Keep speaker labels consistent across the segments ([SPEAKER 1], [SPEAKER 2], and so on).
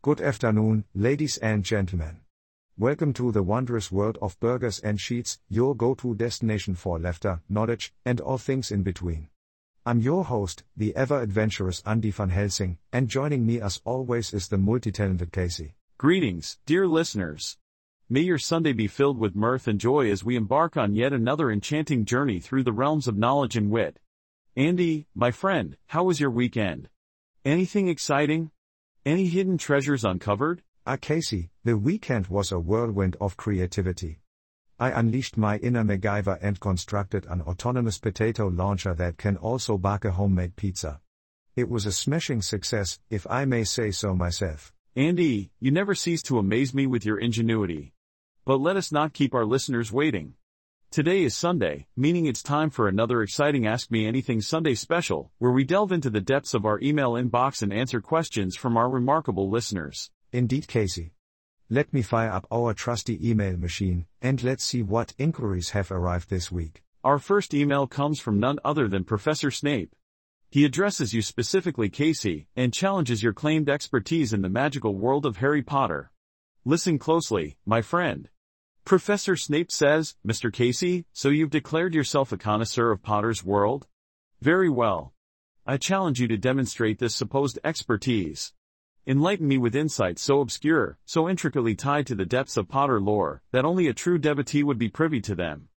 [SPEAKER 1] Good afternoon, ladies and gentlemen. Welcome to the wondrous world of burgers and sheets, your go to destination for laughter, knowledge, and all things in between. I'm your host, the ever adventurous Andy van Helsing, and joining me as always is the multi talented Casey.
[SPEAKER 2] Greetings, dear listeners. May your Sunday be filled with mirth and joy as we embark on yet another enchanting journey through the realms of knowledge and wit. Andy, my friend, how was your weekend? Anything exciting? Any hidden treasures uncovered?
[SPEAKER 1] Ah, Casey, the weekend was a whirlwind of creativity. I unleashed my inner MacGyver and constructed an autonomous potato launcher that can also bake a homemade pizza. It was a smashing success, if I may say so myself.
[SPEAKER 2] Andy, you never cease to amaze me with your ingenuity. But let us not keep our listeners waiting. Today is Sunday, meaning it's time for another exciting Ask Me Anything Sunday special, where we delve into the depths of our email inbox and answer questions from our remarkable listeners.
[SPEAKER 1] Indeed, Casey. Let me fire up our trusty email machine, and let's see what inquiries have arrived this week.
[SPEAKER 2] Our first email comes from none other than Professor Snape. He addresses you specifically, Casey, and challenges your claimed expertise in the magical world of Harry Potter. Listen closely, my friend. Professor Snape says, Mr. Casey, so you've declared yourself a connoisseur of Potter's world? Very well. I challenge you to demonstrate this supposed expertise. Enlighten me with insights so obscure, so intricately tied to the depths of Potter lore, that only a true devotee would be privy to them.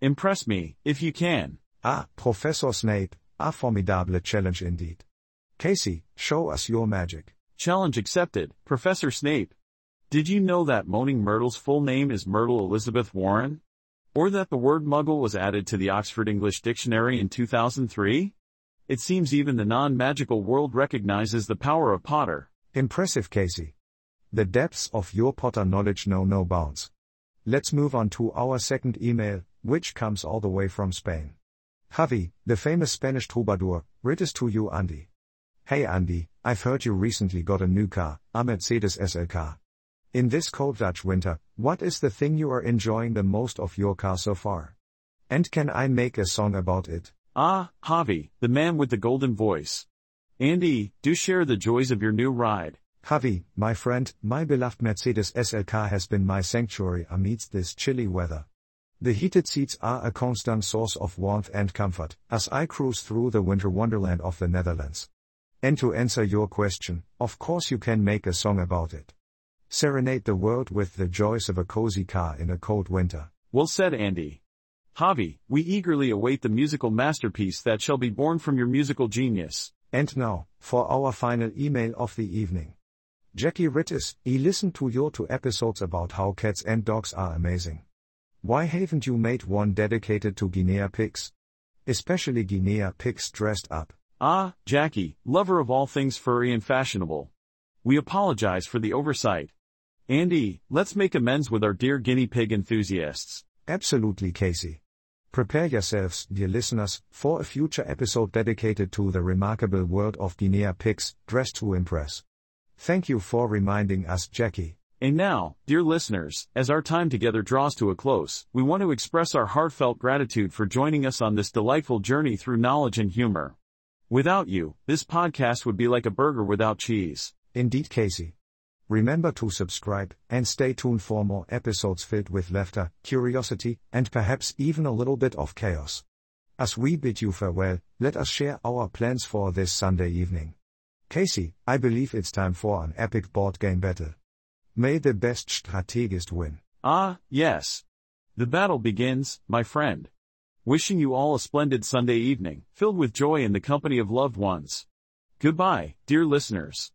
[SPEAKER 2] Impress me, if you can.
[SPEAKER 1] Ah, Professor Snape, a formidable challenge indeed. Casey, show us your magic.
[SPEAKER 2] Challenge accepted, Professor Snape. Did you know that Moaning Myrtle's full name is Myrtle Elizabeth Warren? Or that the word muggle was added to the Oxford English Dictionary in 2003? It seems even the non-magical world recognizes the power of Potter.
[SPEAKER 1] Impressive, Casey. The depths of your Potter knowledge know no bounds. Let's move on to our second email, which comes all the way from Spain. Javi, the famous Spanish troubadour, writes to you, Andy. Hey Andy, I've heard you recently got a new car, a Mercedes SL in this cold Dutch winter, what is the thing you are enjoying the most of your car so far? And can I make a song about it?
[SPEAKER 2] Ah, Javi, the man with the golden voice. Andy, do share the joys of your new ride.
[SPEAKER 1] Javi, my friend, my beloved Mercedes SL car has been my sanctuary amidst this chilly weather. The heated seats are a constant source of warmth and comfort as I cruise through the winter wonderland of the Netherlands. And to answer your question, of course you can make a song about it. Serenade the world with the joys of a cozy car in a cold winter.
[SPEAKER 2] Well said, Andy. Javi, we eagerly await the musical masterpiece that shall be born from your musical genius.
[SPEAKER 1] And now, for our final email of the evening. Jackie Rittis, he listened to your two episodes about how cats and dogs are amazing. Why haven't you made one dedicated to Guinea pigs? Especially Guinea pigs dressed up.
[SPEAKER 2] Ah, Jackie, lover of all things furry and fashionable. We apologize for the oversight. Andy, let's make amends with our dear guinea pig enthusiasts.
[SPEAKER 1] Absolutely, Casey. Prepare yourselves, dear listeners, for a future episode dedicated to the remarkable world of Guinea pigs, dressed to impress. Thank you for reminding us, Jackie.
[SPEAKER 2] And now, dear listeners, as our time together draws to a close, we want to express our heartfelt gratitude for joining us on this delightful journey through knowledge and humor. Without you, this podcast would be like a burger without cheese.
[SPEAKER 1] Indeed, Casey. Remember to subscribe and stay tuned for more episodes filled with laughter, curiosity, and perhaps even a little bit of chaos. As we bid you farewell, let us share our plans for this Sunday evening. Casey, I believe it's time for an epic board game battle. May the best strategist win.
[SPEAKER 2] Ah, yes. The battle begins, my friend. Wishing you all a splendid Sunday evening, filled with joy in the company of loved ones. Goodbye, dear listeners.